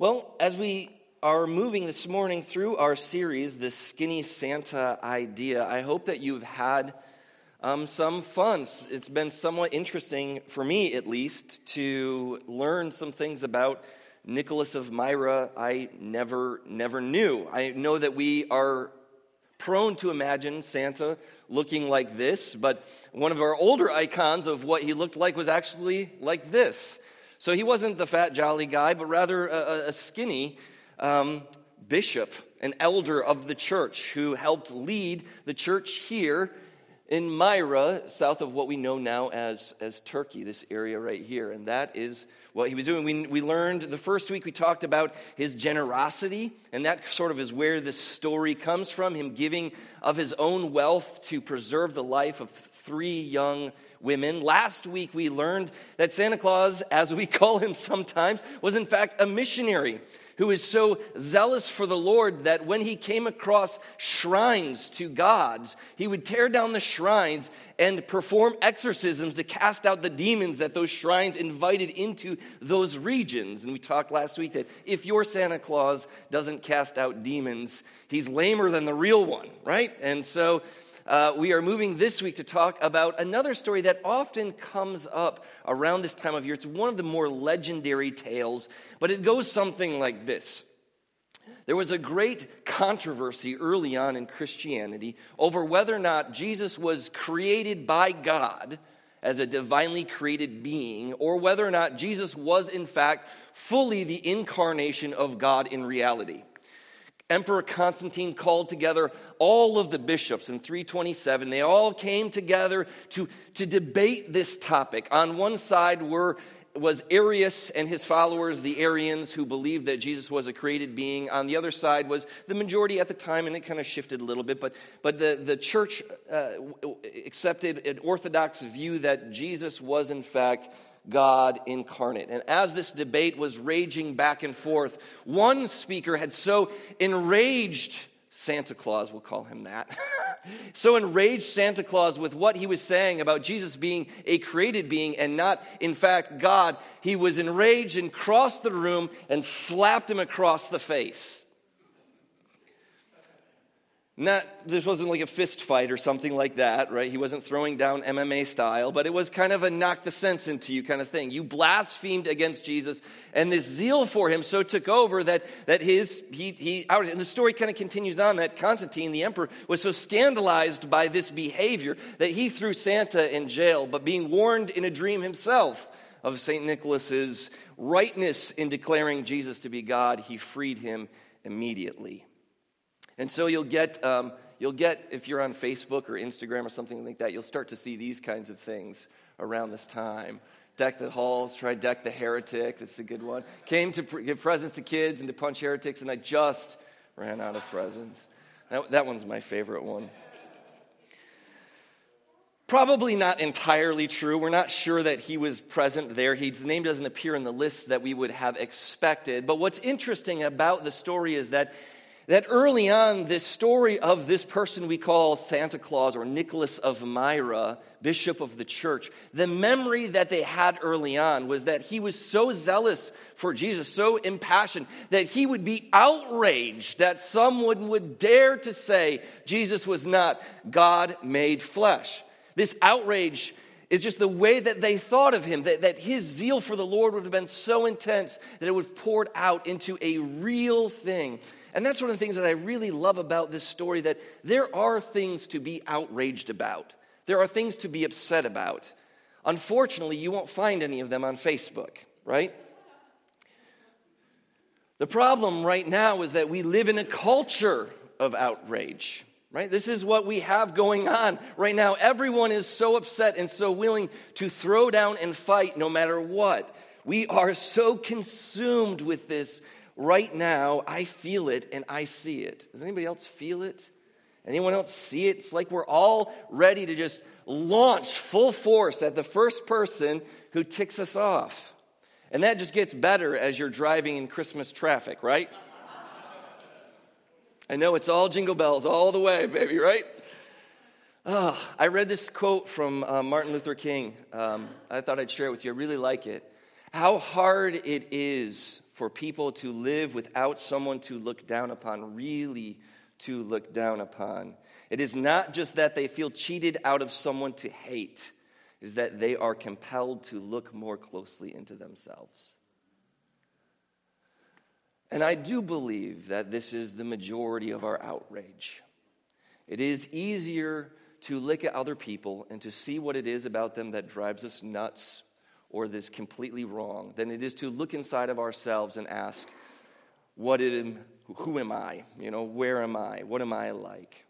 Well, as we are moving this morning through our series, the Skinny Santa idea, I hope that you've had um, some fun. It's been somewhat interesting, for me at least, to learn some things about Nicholas of Myra I never, never knew. I know that we are prone to imagine Santa looking like this, but one of our older icons of what he looked like was actually like this. So he wasn't the fat, jolly guy, but rather a, a skinny um, bishop, an elder of the church who helped lead the church here in Myra, south of what we know now as, as Turkey, this area right here. And that is what he was doing. We, we learned the first week we talked about his generosity, and that sort of is where this story comes from him giving of his own wealth to preserve the life of three young women. Last week we learned that Santa Claus, as we call him sometimes, was in fact a missionary who is so zealous for the Lord that when he came across shrines to gods, he would tear down the shrines and perform exorcisms to cast out the demons that those shrines invited into those regions. And we talked last week that if your Santa Claus doesn't cast out demons, he's lamer than the real one, right? And so uh, we are moving this week to talk about another story that often comes up around this time of year. It's one of the more legendary tales, but it goes something like this. There was a great controversy early on in Christianity over whether or not Jesus was created by God as a divinely created being, or whether or not Jesus was, in fact, fully the incarnation of God in reality. Emperor Constantine called together all of the bishops in 327. They all came together to, to debate this topic. On one side were, was Arius and his followers, the Arians, who believed that Jesus was a created being. On the other side was the majority at the time, and it kind of shifted a little bit, but, but the, the church uh, accepted an orthodox view that Jesus was, in fact, God incarnate. And as this debate was raging back and forth, one speaker had so enraged Santa Claus, we'll call him that, so enraged Santa Claus with what he was saying about Jesus being a created being and not, in fact, God, he was enraged and crossed the room and slapped him across the face. Not, this wasn't like a fist fight or something like that, right? He wasn't throwing down MMA style, but it was kind of a knock the sense into you kind of thing. You blasphemed against Jesus, and this zeal for him so took over that, that his, he, he, and the story kind of continues on that Constantine, the emperor, was so scandalized by this behavior that he threw Santa in jail, but being warned in a dream himself of St. Nicholas's rightness in declaring Jesus to be God, he freed him immediately. And so you'll get, um, you'll get, if you're on Facebook or Instagram or something like that, you'll start to see these kinds of things around this time. Deck the halls, try deck the heretic. That's a good one. Came to give presents to kids and to punch heretics, and I just ran out of presents. That, that one's my favorite one. Probably not entirely true. We're not sure that he was present there. His name doesn't appear in the list that we would have expected. But what's interesting about the story is that that early on, this story of this person we call Santa Claus or Nicholas of Myra, bishop of the church, the memory that they had early on was that he was so zealous for Jesus, so impassioned, that he would be outraged that someone would dare to say Jesus was not God made flesh. This outrage is just the way that they thought of him, that, that his zeal for the Lord would have been so intense that it would have poured out into a real thing. And that's one of the things that I really love about this story that there are things to be outraged about. There are things to be upset about. Unfortunately, you won't find any of them on Facebook, right? The problem right now is that we live in a culture of outrage, right? This is what we have going on right now. Everyone is so upset and so willing to throw down and fight no matter what. We are so consumed with this right now, I feel it and I see it. Does anybody else feel it? Anyone else see it? It's like we're all ready to just launch full force at the first person who ticks us off. And that just gets better as you're driving in Christmas traffic, right? I know it's all jingle bells all the way, baby, right? Oh, I read this quote from uh, Martin Luther King. Um, I thought I'd share it with you. I really like it. How hard it is for people to live without someone to look down upon, really to look down upon. It is not just that they feel cheated out of someone to hate, it is that they are compelled to look more closely into themselves. And I do believe that this is the majority of our outrage. It is easier to look at other people and to see what it is about them that drives us nuts or that's completely wrong than it is to look inside of ourselves and ask, what am, who am I? You know, where am I? What am I like?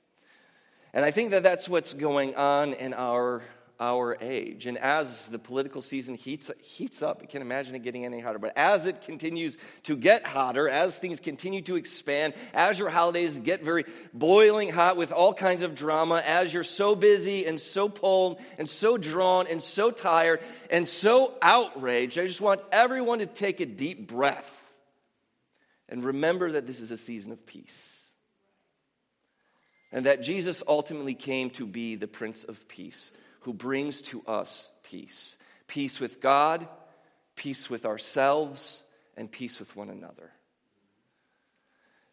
And I think that that's what's going on in our our age. And as the political season heats, heats up, you can't imagine it getting any hotter, but as it continues to get hotter, as things continue to expand, as your holidays get very boiling hot with all kinds of drama, as you're so busy and so pulled and so drawn and so tired and so outraged, I just want everyone to take a deep breath and remember that this is a season of peace. And that Jesus ultimately came to be the Prince of Peace who brings to us peace peace with God, peace with ourselves, and peace with one another.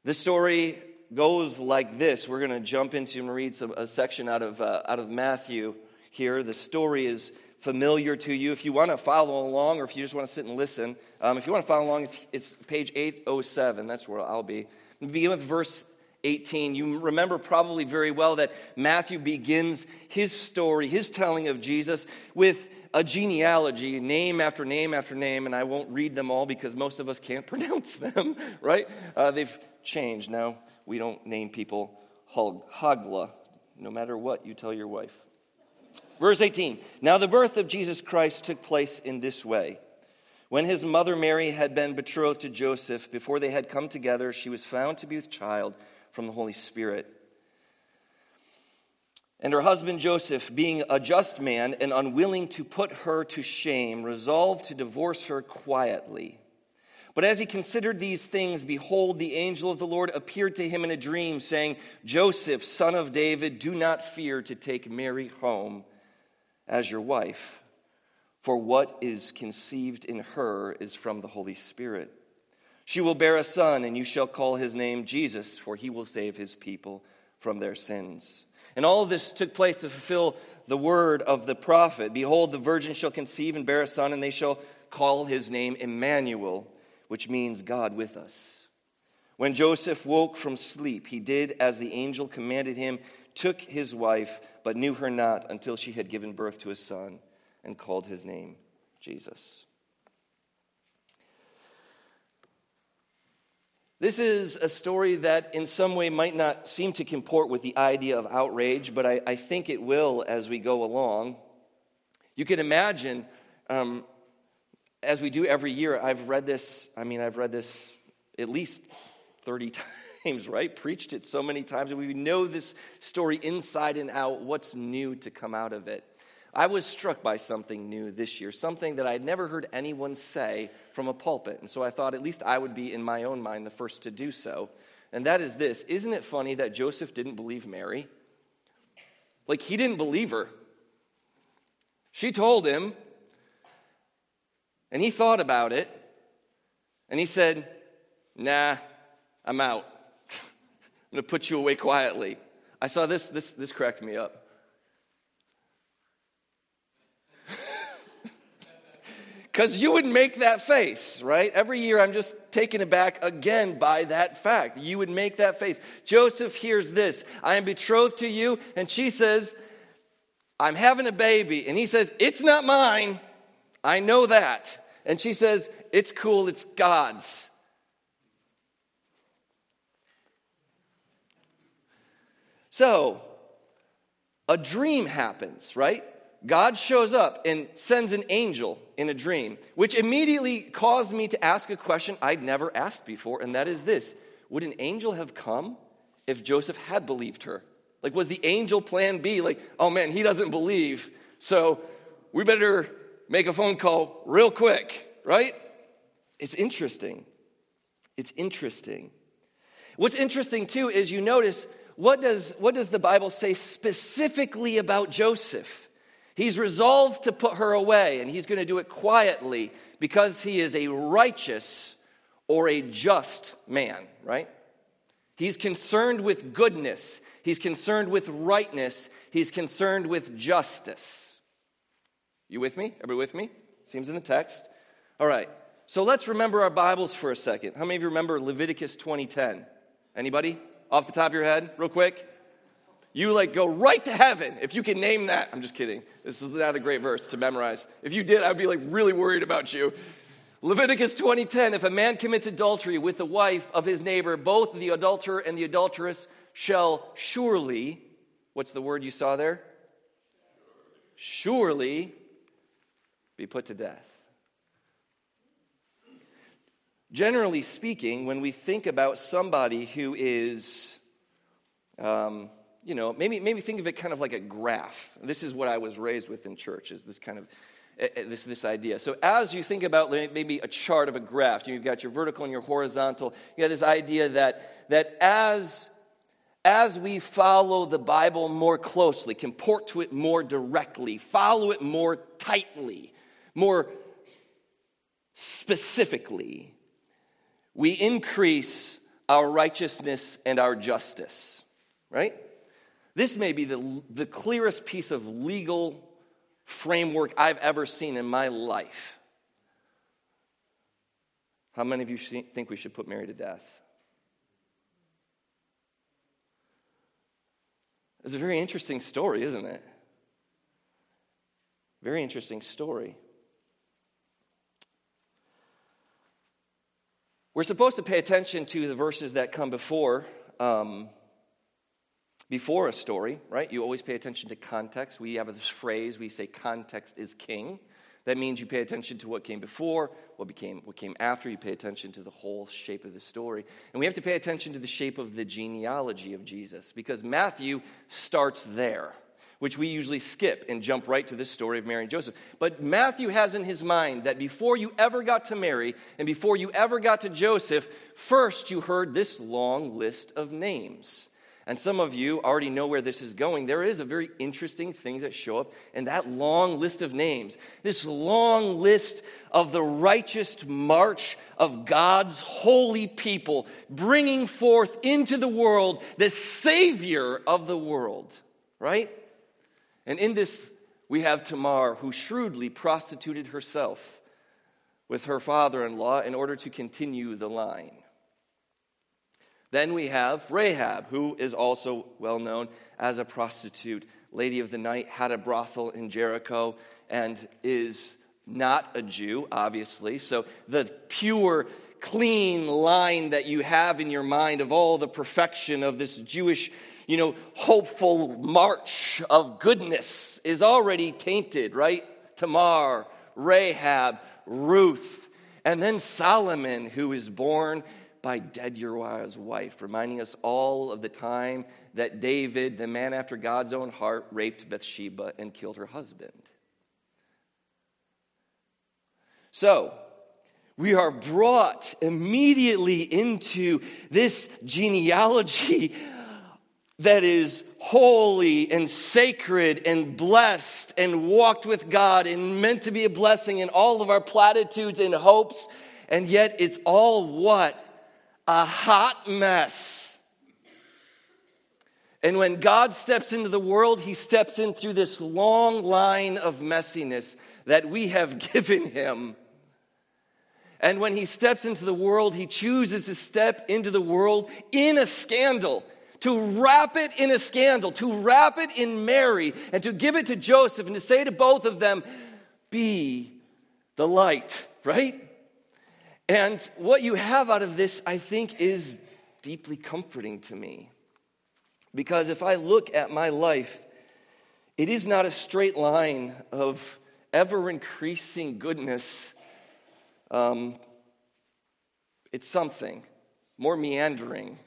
This story goes like this. We're going to jump into and read some, a section out of, uh, out of Matthew here. The story is familiar to you. If you want to follow along or if you just want to sit and listen, um, if you want to follow along, it's, it's page 807. That's where I'll be. We begin with verse 18, you remember probably very well that Matthew begins his story, his telling of Jesus, with a genealogy, name after name after name, and I won't read them all because most of us can't pronounce them, right? Uh, they've changed. Now we don't name people Hagla, no matter what you tell your wife. Verse 18 Now the birth of Jesus Christ took place in this way. When his mother Mary had been betrothed to Joseph, before they had come together, she was found to be with child from the Holy Spirit. And her husband Joseph, being a just man and unwilling to put her to shame, resolved to divorce her quietly. But as he considered these things, behold, the angel of the Lord appeared to him in a dream, saying, Joseph, son of David, do not fear to take Mary home as your wife, for what is conceived in her is from the Holy Spirit. She will bear a son, and you shall call his name Jesus, for he will save his people from their sins. And all this took place to fulfill the word of the prophet Behold, the virgin shall conceive and bear a son, and they shall call his name Emmanuel, which means God with us. When Joseph woke from sleep, he did as the angel commanded him, took his wife, but knew her not until she had given birth to a son, and called his name Jesus. This is a story that, in some way, might not seem to comport with the idea of outrage, but I, I think it will as we go along. You can imagine, um, as we do every year, I've read this, I mean, I've read this at least 30 times, right? Preached it so many times, and we know this story inside and out, what's new to come out of it. I was struck by something new this year, something that I had never heard anyone say from a pulpit. And so I thought at least I would be, in my own mind, the first to do so. And that is this Isn't it funny that Joseph didn't believe Mary? Like, he didn't believe her. She told him, and he thought about it, and he said, Nah, I'm out. I'm going to put you away quietly. I saw this, this, this cracked me up. Because you would make that face, right? Every year I'm just taken aback again by that fact. You would make that face. Joseph hears this I am betrothed to you. And she says, I'm having a baby. And he says, It's not mine. I know that. And she says, It's cool, it's God's. So, a dream happens, right? God shows up and sends an angel in a dream, which immediately caused me to ask a question I'd never asked before, and that is this Would an angel have come if Joseph had believed her? Like, was the angel plan B? Like, oh man, he doesn't believe, so we better make a phone call real quick, right? It's interesting. It's interesting. What's interesting too is you notice what does, what does the Bible say specifically about Joseph? He's resolved to put her away, and he's going to do it quietly because he is a righteous, or a just man, right? He's concerned with goodness. He's concerned with rightness. He's concerned with justice. You with me? Everybody with me? Seems in the text. All right. So let's remember our Bibles for a second. How many of you remember Leviticus 20:10? Anybody? Off the top of your head, real quick? You like go right to heaven if you can name that. I'm just kidding. This is not a great verse to memorize. If you did, I'd be like really worried about you. Leviticus 20:10 If a man commits adultery with the wife of his neighbor, both the adulterer and the adulteress shall surely What's the word you saw there? Surely be put to death. Generally speaking, when we think about somebody who is um, you know, maybe, maybe think of it kind of like a graph. This is what I was raised with in church, is this kind of eh, eh, this, this idea. So as you think about maybe a chart of a graph, you've got your vertical and your horizontal, you have this idea that, that as, as we follow the Bible more closely, comport to it more directly, follow it more tightly, more specifically, we increase our righteousness and our justice, right? This may be the, the clearest piece of legal framework I've ever seen in my life. How many of you think we should put Mary to death? It's a very interesting story, isn't it? Very interesting story. We're supposed to pay attention to the verses that come before um, before a story, right? You always pay attention to context. We have this phrase, we say context is king. That means you pay attention to what came before, what became what came after, you pay attention to the whole shape of the story. And we have to pay attention to the shape of the genealogy of Jesus because Matthew starts there, which we usually skip and jump right to this story of Mary and Joseph. But Matthew has in his mind that before you ever got to Mary and before you ever got to Joseph, first you heard this long list of names. And some of you already know where this is going. There is a very interesting things that show up in that long list of names. This long list of the righteous march of God's holy people, bringing forth into the world the Savior of the world, right? And in this, we have Tamar, who shrewdly prostituted herself with her father in law in order to continue the line. Then we have Rahab, who is also well known as a prostitute, lady of the night, had a brothel in Jericho, and is not a Jew, obviously. So the pure, clean line that you have in your mind of all the perfection of this Jewish, you know, hopeful march of goodness is already tainted, right? Tamar, Rahab, Ruth, and then Solomon, who is born by dead Uriah's wife, reminding us all of the time that David, the man after God's own heart, raped Bathsheba and killed her husband. So, we are brought immediately into this genealogy that is holy and sacred and blessed and walked with God and meant to be a blessing in all of our platitudes and hopes. And yet, it's all what? A hot mess. And when God steps into the world, he steps in through this long line of messiness that we have given him. And when he steps into the world, he chooses to step into the world in a scandal, to wrap it in a scandal, to wrap it in Mary, and to give it to Joseph, and to say to both of them, Be the light, right? And what you have out of this, I think, is deeply comforting to me. Because if I look at my life, it is not a straight line of ever increasing goodness. Um, it's something more meandering.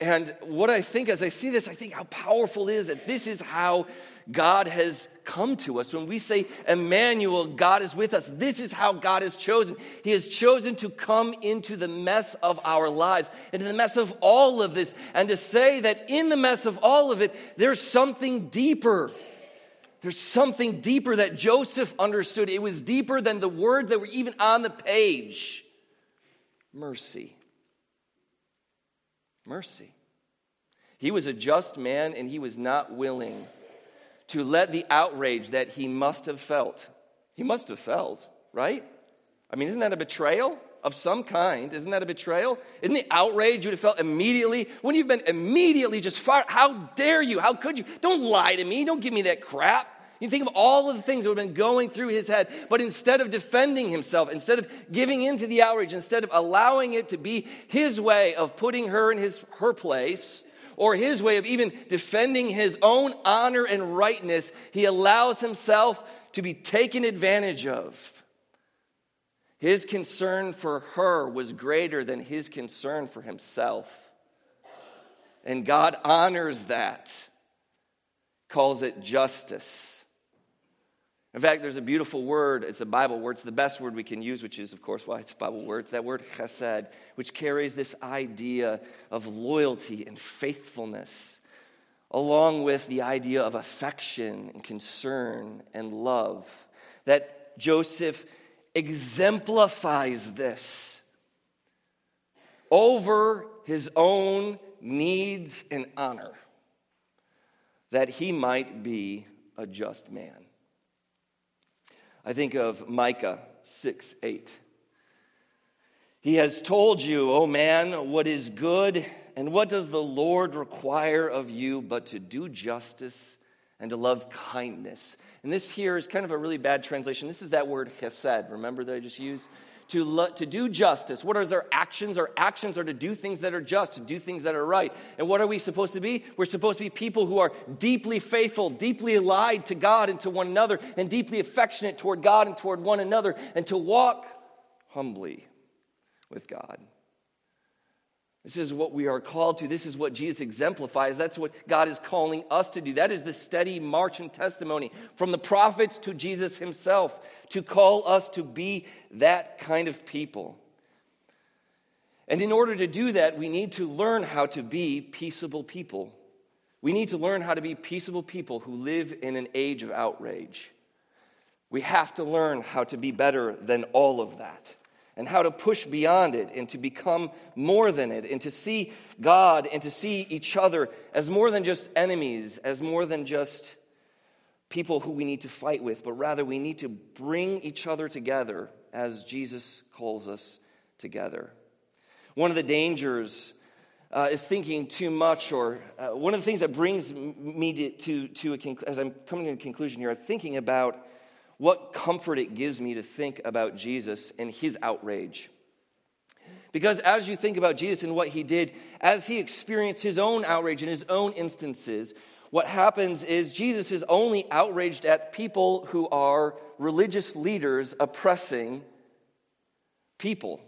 And what I think as I see this, I think how powerful it is that this is how God has come to us. When we say, Emmanuel, God is with us, this is how God has chosen. He has chosen to come into the mess of our lives, into the mess of all of this, and to say that in the mess of all of it, there's something deeper. There's something deeper that Joseph understood. It was deeper than the words that were even on the page. mercy. Mercy. He was a just man and he was not willing to let the outrage that he must have felt. He must have felt, right? I mean, isn't that a betrayal of some kind? Isn't that a betrayal? Isn't the outrage you would have felt immediately? When you've been immediately just fired, how dare you? How could you? Don't lie to me. Don't give me that crap. You think of all of the things that would have been going through his head, but instead of defending himself, instead of giving in to the outrage, instead of allowing it to be his way of putting her in his, her place, or his way of even defending his own honor and rightness, he allows himself to be taken advantage of. His concern for her was greater than his concern for himself. And God honors that, calls it justice. In fact, there's a beautiful word. It's a Bible word. It's the best word we can use, which is, of course, why it's a Bible word. It's that word chesed, which carries this idea of loyalty and faithfulness, along with the idea of affection and concern and love. That Joseph exemplifies this over his own needs and honor, that he might be a just man. I think of Micah 6 8. He has told you, O oh man, what is good, and what does the Lord require of you but to do justice and to love kindness? And this here is kind of a really bad translation. This is that word chesed, remember that I just used? To, lo- to do justice. What are our actions? Our actions are to do things that are just, to do things that are right. And what are we supposed to be? We're supposed to be people who are deeply faithful, deeply allied to God and to one another, and deeply affectionate toward God and toward one another, and to walk humbly with God. This is what we are called to. This is what Jesus exemplifies. That's what God is calling us to do. That is the steady march and testimony from the prophets to Jesus himself to call us to be that kind of people. And in order to do that, we need to learn how to be peaceable people. We need to learn how to be peaceable people who live in an age of outrage. We have to learn how to be better than all of that and how to push beyond it and to become more than it and to see God and to see each other as more than just enemies, as more than just people who we need to fight with, but rather we need to bring each other together as Jesus calls us together. One of the dangers uh, is thinking too much, or uh, one of the things that brings me to, to, to a, as I'm coming to a conclusion here, thinking about what comfort it gives me to think about Jesus and his outrage. Because as you think about Jesus and what he did, as he experienced his own outrage in his own instances, what happens is Jesus is only outraged at people who are religious leaders oppressing people.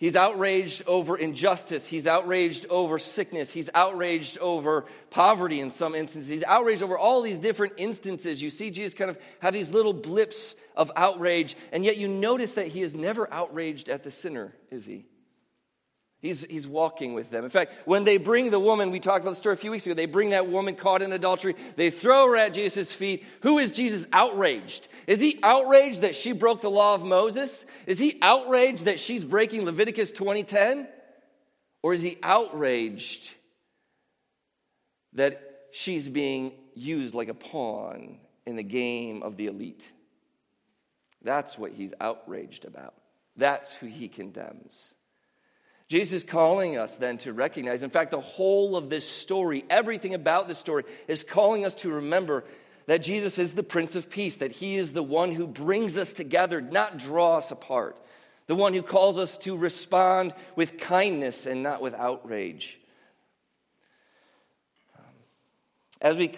He's outraged over injustice. He's outraged over sickness. He's outraged over poverty in some instances. He's outraged over all these different instances. You see Jesus kind of have these little blips of outrage, and yet you notice that he is never outraged at the sinner, is he? He's, he's walking with them. In fact, when they bring the woman, we talked about the story a few weeks ago, they bring that woman caught in adultery, they throw her at Jesus' feet. Who is Jesus outraged? Is he outraged that she broke the law of Moses? Is he outraged that she's breaking Leviticus 2010? Or is he outraged that she's being used like a pawn in the game of the elite? That's what he's outraged about. That's who he condemns. Jesus calling us then to recognize, in fact, the whole of this story, everything about this story, is calling us to remember that Jesus is the Prince of Peace, that He is the one who brings us together, not draw us apart, the one who calls us to respond with kindness and not with outrage. As we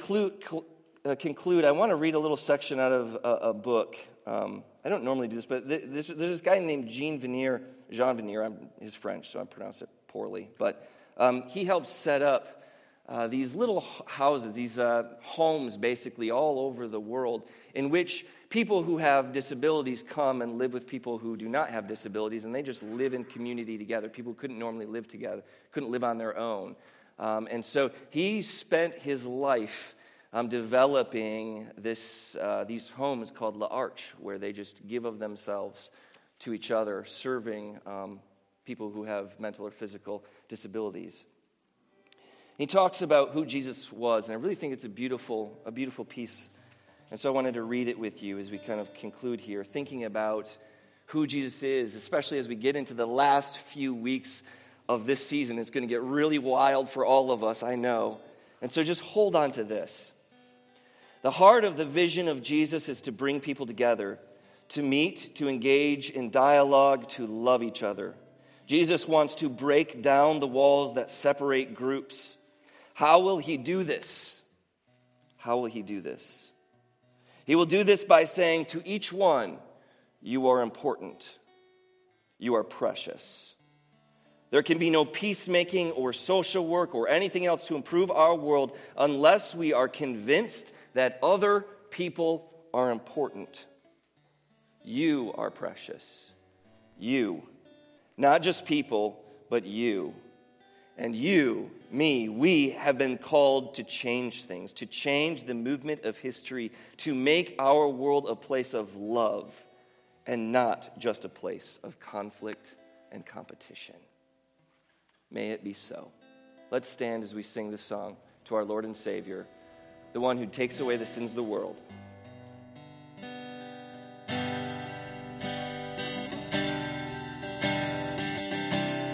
uh, conclude, I want to read a little section out of a, a book. Um, I don't normally do this, but there's this guy named Jean Vanier Jean Vanier, I'm his French, so I pronounce it poorly, but um, he helped set up uh, these little houses, these uh, homes basically all over the world, in which people who have disabilities come and live with people who do not have disabilities, and they just live in community together. People who couldn't normally live together, couldn't live on their own. Um, and so he spent his life um, developing this, uh, these homes called L'Arche, where they just give of themselves to each other, serving um, people who have mental or physical disabilities. He talks about who Jesus was, and I really think it's a beautiful, a beautiful piece. And so I wanted to read it with you as we kind of conclude here, thinking about who Jesus is, especially as we get into the last few weeks of this season. It's going to get really wild for all of us, I know. And so just hold on to this. The heart of the vision of Jesus is to bring people together, to meet, to engage in dialogue, to love each other. Jesus wants to break down the walls that separate groups. How will he do this? How will he do this? He will do this by saying to each one, You are important. You are precious. There can be no peacemaking or social work or anything else to improve our world unless we are convinced that other people are important. You are precious. You. Not just people, but you. And you, me, we have been called to change things, to change the movement of history, to make our world a place of love and not just a place of conflict and competition. May it be so. Let's stand as we sing this song to our Lord and Savior, the one who takes away the sins of the world.